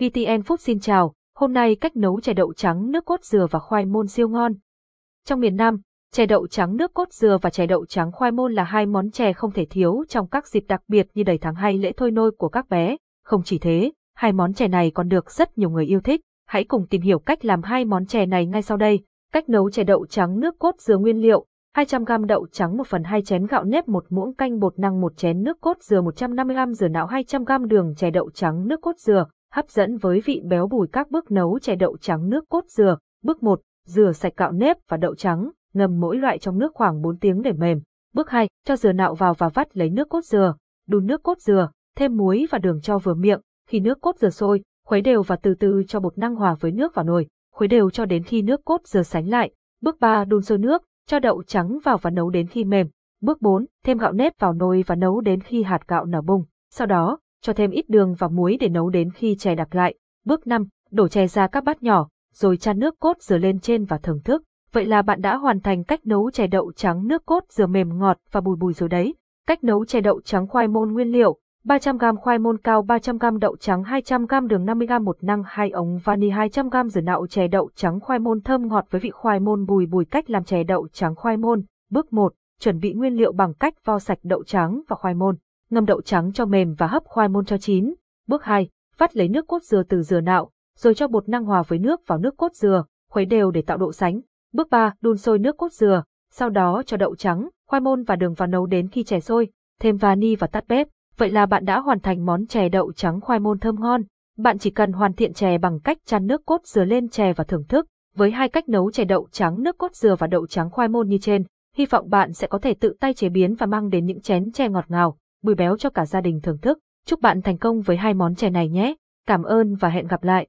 VTN Food xin chào, hôm nay cách nấu chè đậu trắng nước cốt dừa và khoai môn siêu ngon. Trong miền Nam, chè đậu trắng nước cốt dừa và chè đậu trắng khoai môn là hai món chè không thể thiếu trong các dịp đặc biệt như đầy tháng hay lễ thôi nôi của các bé. Không chỉ thế, hai món chè này còn được rất nhiều người yêu thích. Hãy cùng tìm hiểu cách làm hai món chè này ngay sau đây. Cách nấu chè đậu trắng nước cốt dừa nguyên liệu, 200g đậu trắng 1 phần 2 chén gạo nếp 1 muỗng canh bột năng 1 chén nước cốt dừa 150g dừa não 200g đường chè đậu trắng nước cốt dừa, hấp dẫn với vị béo bùi các bước nấu chè đậu trắng nước cốt dừa. Bước 1, dừa sạch gạo nếp và đậu trắng, ngâm mỗi loại trong nước khoảng 4 tiếng để mềm. Bước 2, cho dừa nạo vào và vắt lấy nước cốt dừa, đun nước cốt dừa, thêm muối và đường cho vừa miệng. Khi nước cốt dừa sôi, khuấy đều và từ từ cho bột năng hòa với nước vào nồi, khuấy đều cho đến khi nước cốt dừa sánh lại. Bước 3, đun sôi nước, cho đậu trắng vào và nấu đến khi mềm. Bước 4, thêm gạo nếp vào nồi và nấu đến khi hạt gạo nở bung. Sau đó, cho thêm ít đường và muối để nấu đến khi chè đặc lại. Bước 5, đổ chè ra các bát nhỏ, rồi chan nước cốt dừa lên trên và thưởng thức. Vậy là bạn đã hoàn thành cách nấu chè đậu trắng nước cốt dừa mềm ngọt và bùi bùi rồi đấy. Cách nấu chè đậu trắng khoai môn nguyên liệu, 300g khoai môn cao 300g đậu trắng 200g đường 50g một năng 2 ống vani 200g dừa nạo chè đậu trắng khoai môn thơm ngọt với vị khoai môn bùi bùi cách làm chè đậu trắng khoai môn. Bước 1, chuẩn bị nguyên liệu bằng cách vo sạch đậu trắng và khoai môn ngâm đậu trắng cho mềm và hấp khoai môn cho chín. Bước 2, vắt lấy nước cốt dừa từ dừa nạo, rồi cho bột năng hòa với nước vào nước cốt dừa, khuấy đều để tạo độ sánh. Bước 3, đun sôi nước cốt dừa, sau đó cho đậu trắng, khoai môn và đường vào nấu đến khi chè sôi, thêm vani và tắt bếp. Vậy là bạn đã hoàn thành món chè đậu trắng khoai môn thơm ngon. Bạn chỉ cần hoàn thiện chè bằng cách chan nước cốt dừa lên chè và thưởng thức. Với hai cách nấu chè đậu trắng nước cốt dừa và đậu trắng khoai môn như trên, hy vọng bạn sẽ có thể tự tay chế biến và mang đến những chén chè ngọt ngào bùi béo cho cả gia đình thưởng thức. Chúc bạn thành công với hai món chè này nhé. Cảm ơn và hẹn gặp lại.